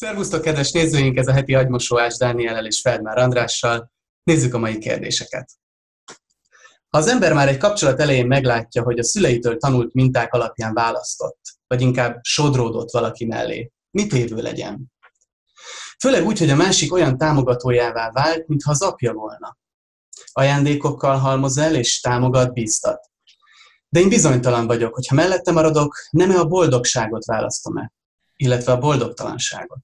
Szervusztok, kedves nézőink! Ez a heti agymosóás Dániellel és Feldmár Andrással. Nézzük a mai kérdéseket. Ha az ember már egy kapcsolat elején meglátja, hogy a szüleitől tanult minták alapján választott, vagy inkább sodródott valaki mellé, mit évő legyen? Főleg úgy, hogy a másik olyan támogatójává vált, mintha az apja volna. Ajándékokkal halmoz el, és támogat, bíztat. De én bizonytalan vagyok, hogy ha mellette maradok, nem-e a boldogságot választom-e, illetve a boldogtalanságot.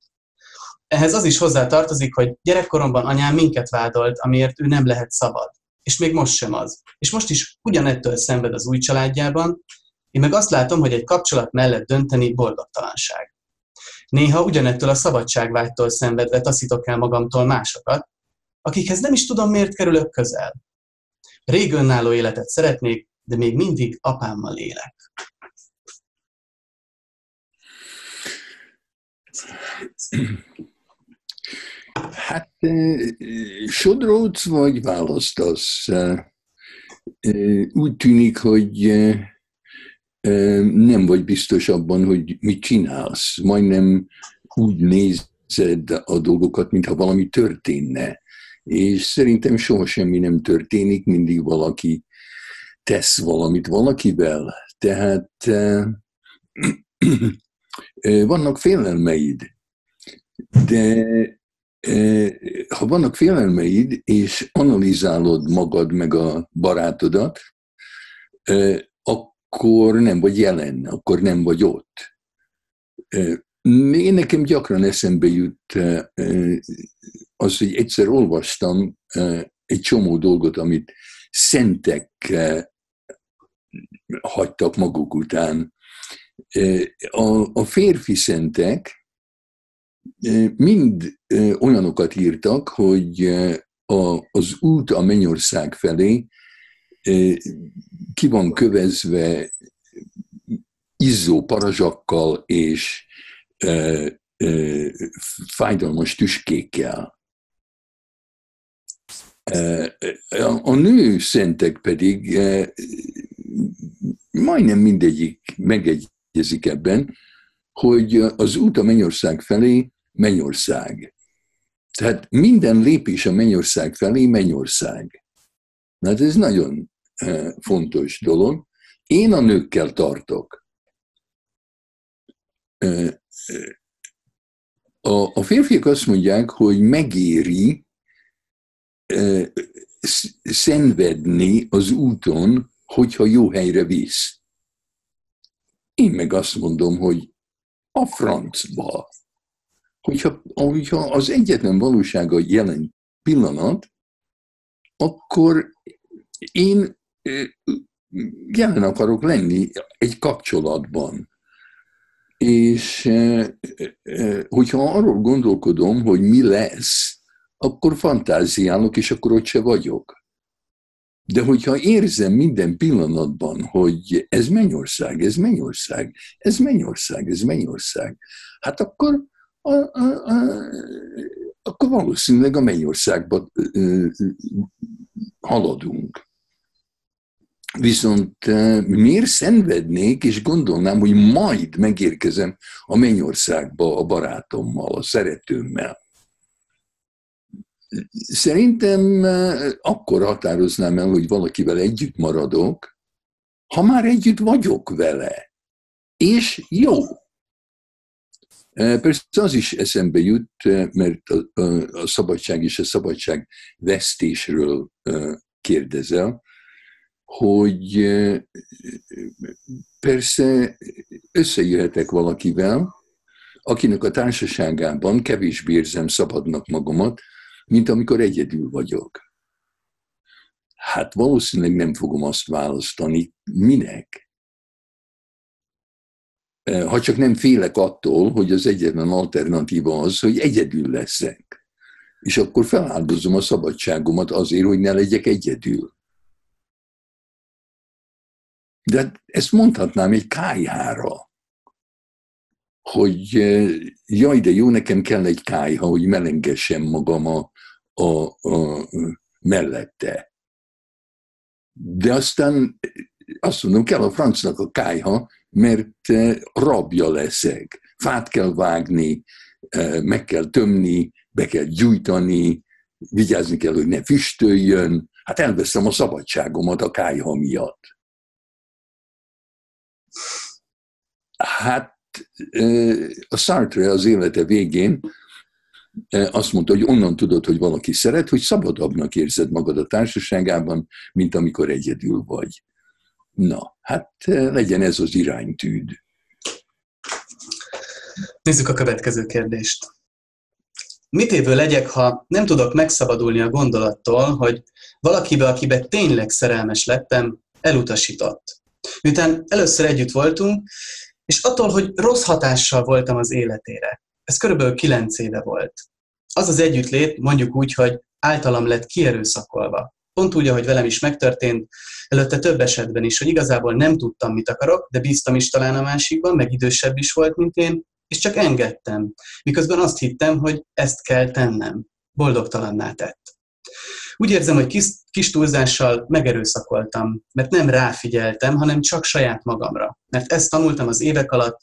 Ehhez az is hozzá tartozik, hogy gyerekkoromban anyám minket vádolt, amiért ő nem lehet szabad. És még most sem az. És most is ugyanettől szenved az új családjában, én meg azt látom, hogy egy kapcsolat mellett dönteni boldogtalanság. Néha ugyanettől a szabadságvágytól szenvedve taszítok el magamtól másokat, akikhez nem is tudom, miért kerülök közel. Rég önálló életet szeretnék, de még mindig apámmal élek. Hát sodródsz vagy választasz? Úgy tűnik, hogy nem vagy biztos abban, hogy mit csinálsz. Majdnem úgy nézed a dolgokat, mintha valami történne. És szerintem soha semmi nem történik, mindig valaki tesz valamit valakivel. Tehát vannak félelmeid, de ha vannak félelmeid, és analizálod magad meg a barátodat, akkor nem vagy jelen, akkor nem vagy ott. Én nekem gyakran eszembe jut az, hogy egyszer olvastam egy csomó dolgot, amit szentek hagytak maguk után. A, férfi szentek mind olyanokat írtak, hogy a, az út a mennyország felé ki van kövezve izzó parazsakkal és fájdalmas tüskékkel. A nő szentek pedig majdnem mindegyik megegyezik ebben, hogy az út a mennyország felé mennyország. Tehát minden lépés a mennyország felé mennyország. Hát ez nagyon fontos dolog. Én a nőkkel tartok. A, a férfiak azt mondják, hogy megéri szenvedni az úton, hogyha jó helyre visz. Én meg azt mondom, hogy a francba. Hogyha, hogyha az egyetlen valósága jelen pillanat, akkor én jelen akarok lenni egy kapcsolatban. És hogyha arról gondolkodom, hogy mi lesz, akkor fantáziálok, és akkor ott se vagyok. De hogyha érzem minden pillanatban, hogy ez mennyország, ez mennyország, ez mennyország, ez mennyország, hát akkor, a, a, a, akkor valószínűleg a mennyországba haladunk. Viszont miért szenvednék, és gondolnám, hogy majd megérkezem a mennyországba a barátommal, a szeretőmmel. Szerintem akkor határoznám el, hogy valakivel együtt maradok, ha már együtt vagyok vele. És jó. Persze az is eszembe jut, mert a, a szabadság és a szabadság vesztésről kérdezel, hogy persze összejöhetek valakivel, akinek a társaságában kevésbé érzem szabadnak magamat, mint amikor egyedül vagyok. Hát valószínűleg nem fogom azt választani, minek. Ha csak nem félek attól, hogy az egyetlen alternatíva az, hogy egyedül leszek. És akkor feláldozom a szabadságomat azért, hogy ne legyek egyedül. De ezt mondhatnám egy kájhára, hogy jaj, de jó, nekem kell egy kájha, hogy melengessem magam a, a, a mellette. De aztán azt mondom, kell a francnak a kájha, mert rabja leszek. Fát kell vágni, meg kell tömni, be kell gyújtani, vigyázni kell, hogy ne füstöljön. Hát elveszem a szabadságomat a kájha miatt. Hát a Sartre az élete végén azt mondta, hogy onnan tudod, hogy valaki szeret, hogy szabadabbnak érzed magad a társaságában, mint amikor egyedül vagy. Na, hát legyen ez az iránytűd. Nézzük a következő kérdést. Mit évő legyek, ha nem tudok megszabadulni a gondolattól, hogy valakibe, akibe tényleg szerelmes lettem, elutasított. Miután először együtt voltunk, és attól, hogy rossz hatással voltam az életére. Ez körülbelül kilenc éve volt. Az az együttlét, mondjuk úgy, hogy általam lett kierőszakolva. Pont úgy, ahogy velem is megtörtént, előtte több esetben is, hogy igazából nem tudtam, mit akarok, de bíztam is talán a másikban, meg idősebb is volt, mint én, és csak engedtem, miközben azt hittem, hogy ezt kell tennem. Boldogtalanná tett. Úgy érzem, hogy kis, kis túlzással megerőszakoltam, mert nem ráfigyeltem, hanem csak saját magamra. Mert ezt tanultam az évek alatt,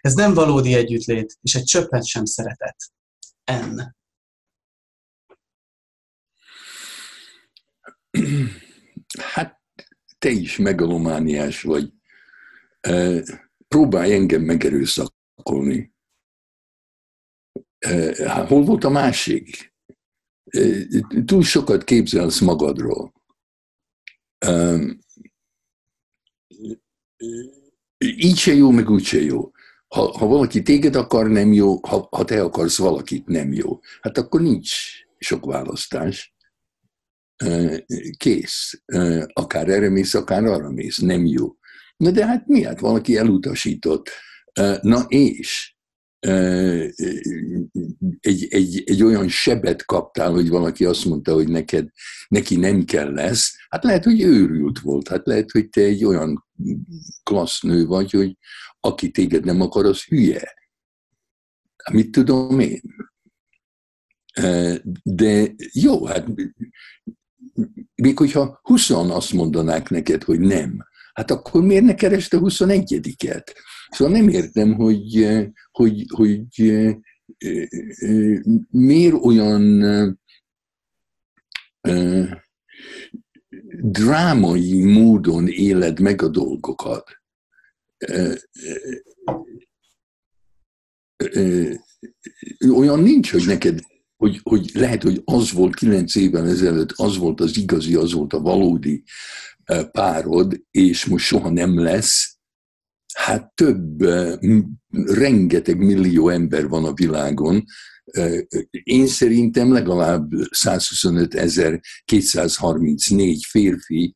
ez nem valódi együttlét, és egy csöppet sem szeretet. N. Hát te is megalomániás vagy. Próbálj engem megerőszakolni. Hol volt a másik? Túl sokat képzelsz magadról. Így se jó, meg úgy se jó. Ha, ha valaki téged akar, nem jó, ha, ha te akarsz valakit, nem jó. Hát akkor nincs sok választás. Kész. Akár erre mész, akár arra mész. Nem jó. Na de hát miért? Valaki elutasított. Na és? Egy, egy, egy olyan sebet kaptál, hogy valaki azt mondta, hogy neked, neki nem kell lesz, hát lehet, hogy őrült volt, hát lehet, hogy te egy olyan klassz nő vagy, hogy aki téged nem akar, az hülye. Hát mit tudom én? De jó, hát még hogyha 20 azt mondanák neked, hogy nem, hát akkor miért ne keresd a 21-et? Szóval nem értem, hogy, hogy, hogy miért olyan drámai módon éled meg a dolgokat. Olyan nincs, hogy neked, hogy, hogy lehet, hogy az volt kilenc évvel ezelőtt, az volt az igazi, az volt a valódi párod, és most soha nem lesz, Hát több, rengeteg millió ember van a világon. Én szerintem legalább 125 ezer 234 férfi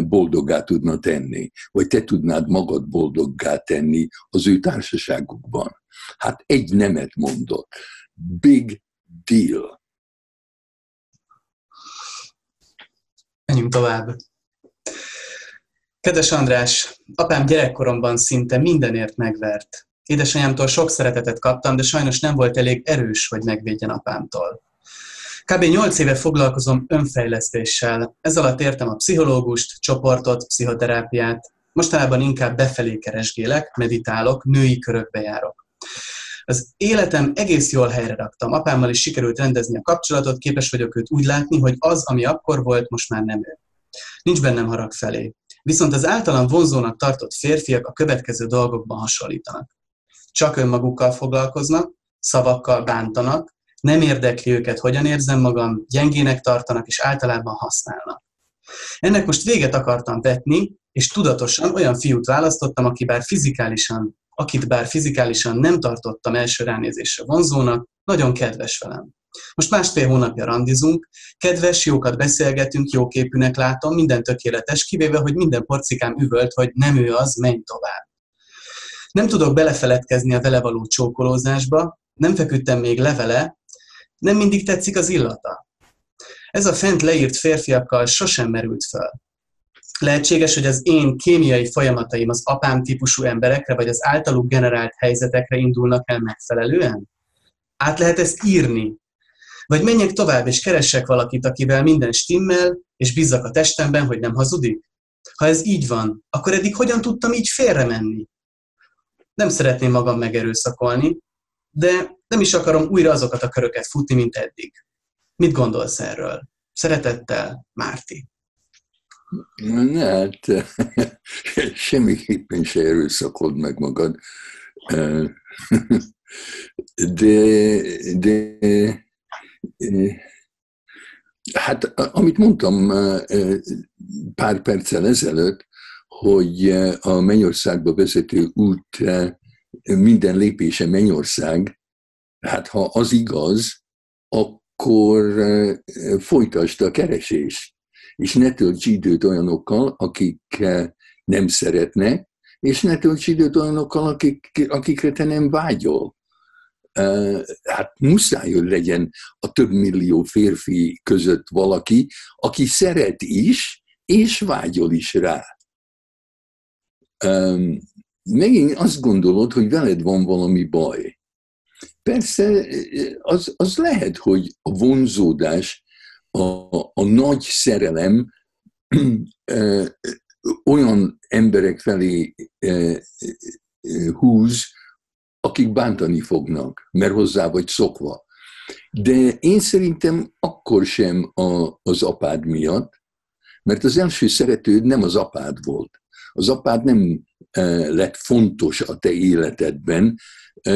boldoggá tudna tenni, vagy te tudnád magad boldoggá tenni az ő társaságukban. Hát egy nemet mondott. Big deal. Menjünk tovább. Kedves András, apám gyerekkoromban szinte mindenért megvert. Édesanyámtól sok szeretetet kaptam, de sajnos nem volt elég erős, hogy megvédjen apámtól. Kb. 8 éve foglalkozom önfejlesztéssel. Ez alatt értem a pszichológust, csoportot, pszichoterápiát. Mostanában inkább befelé keresgélek, meditálok, női körökbe járok. Az életem egész jól helyre raktam. Apámmal is sikerült rendezni a kapcsolatot, képes vagyok őt úgy látni, hogy az, ami akkor volt, most már nem ő. Nincs bennem harag felé. Viszont az általam vonzónak tartott férfiak a következő dolgokban hasonlítanak. Csak önmagukkal foglalkoznak, szavakkal bántanak, nem érdekli őket, hogyan érzem magam, gyengének tartanak és általában használnak. Ennek most véget akartam vetni, és tudatosan olyan fiút választottam, aki bár fizikálisan, akit bár fizikálisan nem tartottam első ránézésre vonzónak, nagyon kedves velem. Most másfél hónapja randizunk, kedves, jókat beszélgetünk, jóképűnek látom, minden tökéletes, kivéve, hogy minden porcikám üvölt, hogy nem ő az, menj tovább. Nem tudok belefeledkezni a vele való csókolózásba, nem feküdtem még levele, nem mindig tetszik az illata. Ez a fent leírt férfiakkal sosem merült föl. Lehetséges, hogy az én kémiai folyamataim az apám típusú emberekre, vagy az általuk generált helyzetekre indulnak el megfelelően? Át lehet ezt írni, vagy menjek tovább, és keressek valakit, akivel minden stimmel, és bízzak a testemben, hogy nem hazudik? Ha ez így van, akkor eddig hogyan tudtam így félre menni? Nem szeretném magam megerőszakolni, de Nem is akarom újra azokat a köröket futni, mint eddig. Mit gondolsz erről? Szeretettel, Márti. Ne, hát semmiképpen se erőszakod meg magad. De, de hát amit mondtam pár perccel ezelőtt, hogy a Mennyországba vezető út minden lépése Mennyország, hát ha az igaz, akkor folytasd a keresést, és ne tölts időt olyanokkal, akik nem szeretnek, és ne tölts időt olyanokkal, akik, akikre te nem vágyol. Hát muszáj, hogy legyen a több millió férfi között valaki, aki szeret is, és vágyol is rá. Megint azt gondolod, hogy veled van valami baj. Persze, az, az lehet, hogy a vonzódás, a, a nagy szerelem olyan emberek felé húz, akik bántani fognak, mert hozzá vagy szokva. De én szerintem akkor sem a, az apád miatt, mert az első szeretőd nem az apád volt. Az apád nem lett fontos a te életedben,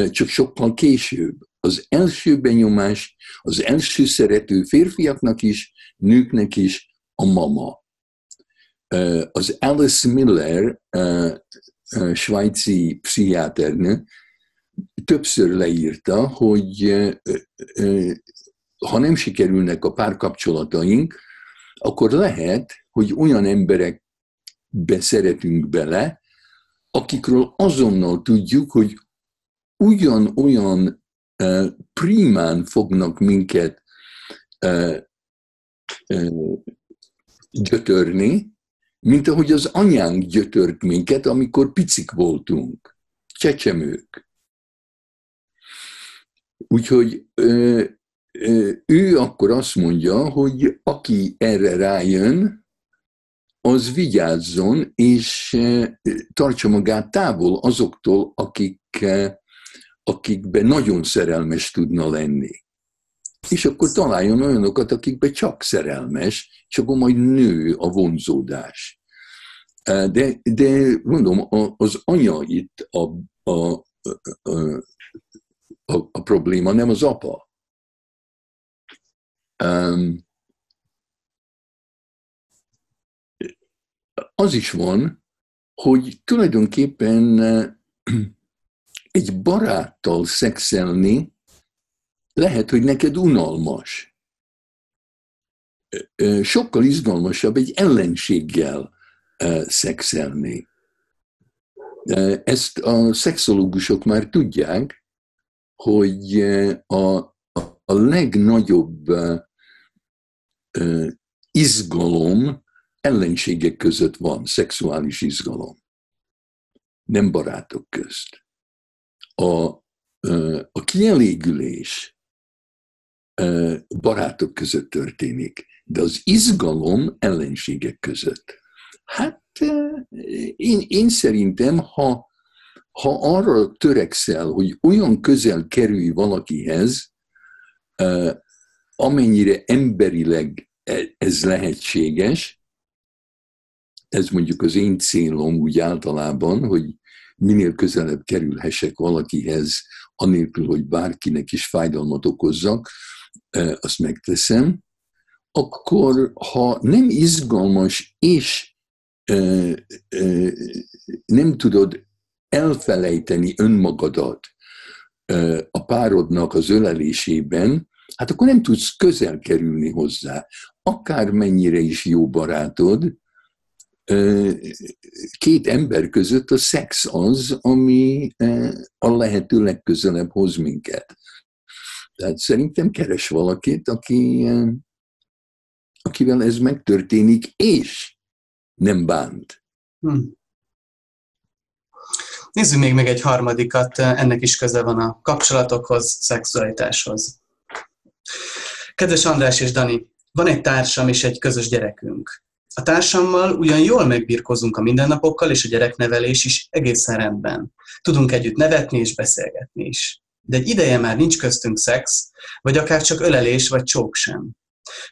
csak sokkal később. Az első benyomás, az első szerető férfiaknak is, nőknek is a mama. Az Alice Miller, svájci pszichiáternő, többször leírta, hogy ha nem sikerülnek a párkapcsolataink, akkor lehet, hogy olyan emberek szeretünk bele, akikről azonnal tudjuk, hogy ugyan-olyan primán fognak minket gyötörni, mint ahogy az anyánk gyötört minket, amikor picik voltunk, csecsemők. Úgyhogy ő akkor azt mondja, hogy aki erre rájön, az vigyázzon, és tartsa magát távol azoktól, akik, akikben nagyon szerelmes tudna lenni. És akkor találjon olyanokat, akikben csak szerelmes, és akkor majd nő a vonzódás. De, de mondom, az anya itt a, a, a, a, a probléma, nem az apa. Um, az is van, hogy tulajdonképpen egy baráttal szexelni lehet, hogy neked unalmas. Sokkal izgalmasabb egy ellenséggel szexelni. Ezt a szexológusok már tudják, hogy a, a legnagyobb izgalom ellenségek között van szexuális izgalom, nem barátok közt. A, a kielégülés barátok között történik, de az izgalom ellenségek között. Hát én, én szerintem, ha, ha arra törekszel, hogy olyan közel kerülj valakihez, amennyire emberileg e, ez lehetséges, ez mondjuk az én célom úgy általában, hogy minél közelebb kerülhessek valakihez, anélkül, hogy bárkinek is fájdalmat okozzak, azt megteszem, akkor ha nem izgalmas és nem tudod elfelejteni önmagadat a párodnak az ölelésében, hát akkor nem tudsz közel kerülni hozzá. Akármennyire is jó barátod, két ember között a szex az, ami a lehető legközelebb hoz minket. Tehát szerintem keres valakit, aki, akivel ez megtörténik, és nem bánt. Hmm. Nézzük még meg egy harmadikat, ennek is köze van a kapcsolatokhoz, szexualitáshoz. Kedves András és Dani, van egy társam és egy közös gyerekünk. A társammal ugyan jól megbirkozunk a mindennapokkal, és a gyereknevelés is egészen rendben. Tudunk együtt nevetni és beszélgetni is. de egy ideje már nincs köztünk szex, vagy akár csak ölelés vagy csók sem.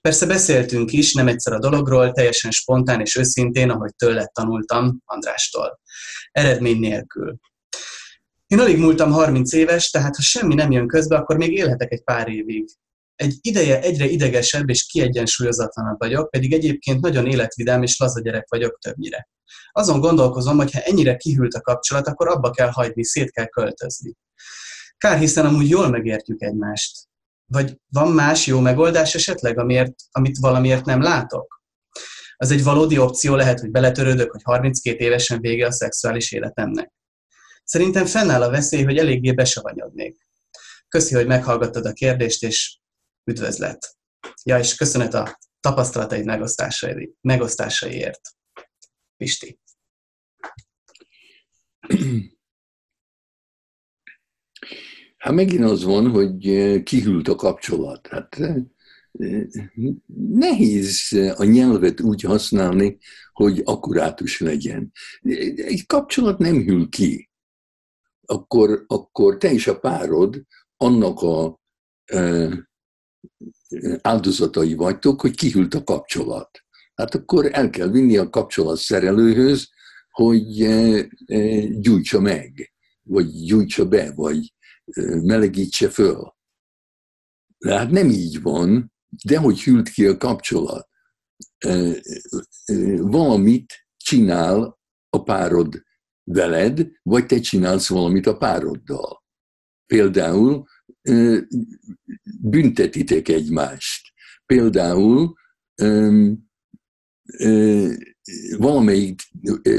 Persze beszéltünk is, nem egyszer a dologról, teljesen spontán és őszintén, ahogy tőle tanultam Andrástól. Eredmény nélkül. Én alig múltam 30 éves, tehát ha semmi nem jön közbe, akkor még élhetek egy pár évig. Egy ideje egyre idegesebb és kiegyensúlyozatlanabb vagyok, pedig egyébként nagyon életvidám és laza gyerek vagyok többnyire. Azon gondolkozom, hogy ha ennyire kihűlt a kapcsolat, akkor abba kell hagyni, szét kell költözni. Kár, hiszen amúgy jól megértjük egymást. Vagy van más jó megoldás esetleg, amiért, amit valamiért nem látok? Az egy valódi opció lehet, hogy beletörődök, hogy 32 évesen vége a szexuális életemnek. Szerintem fennáll a veszély, hogy eléggé besavanyodnék. Köszi, hogy meghallgattad a kérdést, és üdvözlet. Ja, és köszönet a tapasztalataid megosztásai, megosztásaiért. Pisti. Hát megint az van, hogy kihűlt a kapcsolat. Hát nehéz a nyelvet úgy használni, hogy akkurátus legyen. Egy kapcsolat nem hűl ki. Akkor, akkor te és a párod annak a áldozatai vagytok, hogy kihűlt a kapcsolat. Hát akkor el kell vinni a kapcsolat szerelőhöz, hogy gyújtsa meg, vagy gyújtsa be, vagy melegítse föl. De hát nem így van, de hogy hűlt ki a kapcsolat. Valamit csinál a párod veled, vagy te csinálsz valamit a pároddal. Például büntetitek egymást. Például valamelyik,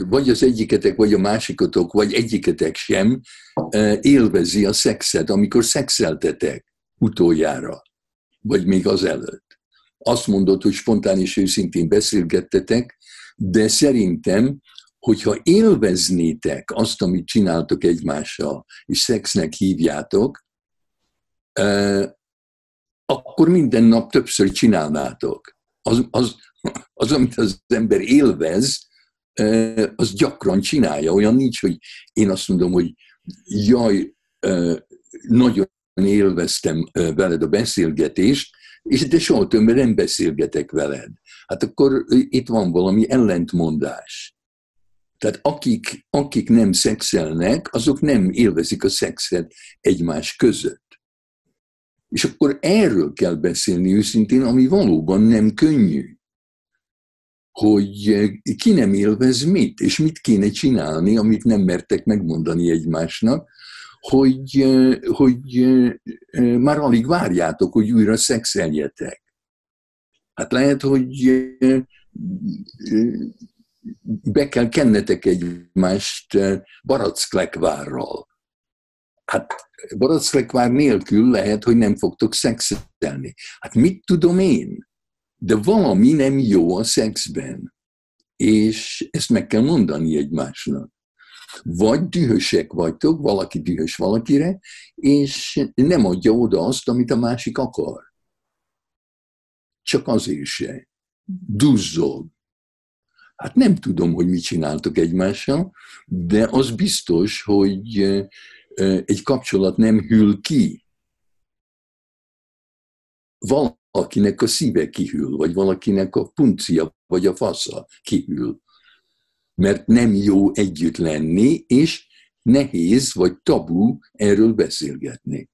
vagy az egyiketek, vagy a másikotok, vagy egyiketek sem élvezi a szexet, amikor szexeltetek utoljára, vagy még azelőtt. Azt mondod, hogy spontán és őszintén beszélgettetek, de szerintem, hogyha élveznétek azt, amit csináltok egymással, és szexnek hívjátok, akkor minden nap többször csinálnátok. Az, az, az, amit az ember élvez, az gyakran csinálja. Olyan nincs, hogy én azt mondom, hogy jaj, nagyon élveztem veled a beszélgetést, és de soha többet nem beszélgetek veled. Hát akkor itt van valami ellentmondás. Tehát akik, akik nem szexelnek, azok nem élvezik a szexet egymás között. És akkor erről kell beszélni őszintén, ami valóban nem könnyű hogy eh, ki nem élvez mit, és mit kéne csinálni, amit nem mertek megmondani egymásnak, hogy, eh, hogy eh, már alig várjátok, hogy újra szexeljetek. Hát lehet, hogy be kell kennetek egymást baracklekkvárral. Hát baracklekkvár nélkül lehet, hogy nem fogtok szexelni. Hát mit tudom én? De valami nem jó a szexben. És ezt meg kell mondani egymásnak. Vagy dühösek vagytok, valaki dühös valakire, és nem adja oda azt, amit a másik akar. Csak azért se. Duzzog. Hát nem tudom, hogy mit csináltok egymással, de az biztos, hogy egy kapcsolat nem hűl ki. Val akinek a szíve kihűl, vagy valakinek a puncia, vagy a fasza kihűl. Mert nem jó együtt lenni, és nehéz vagy tabu erről beszélgetni.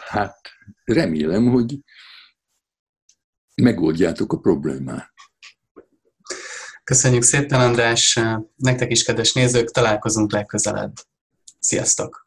Hát remélem, hogy megoldjátok a problémát. Köszönjük szépen, András! Nektek is, kedves nézők, találkozunk legközelebb. Sziasztok!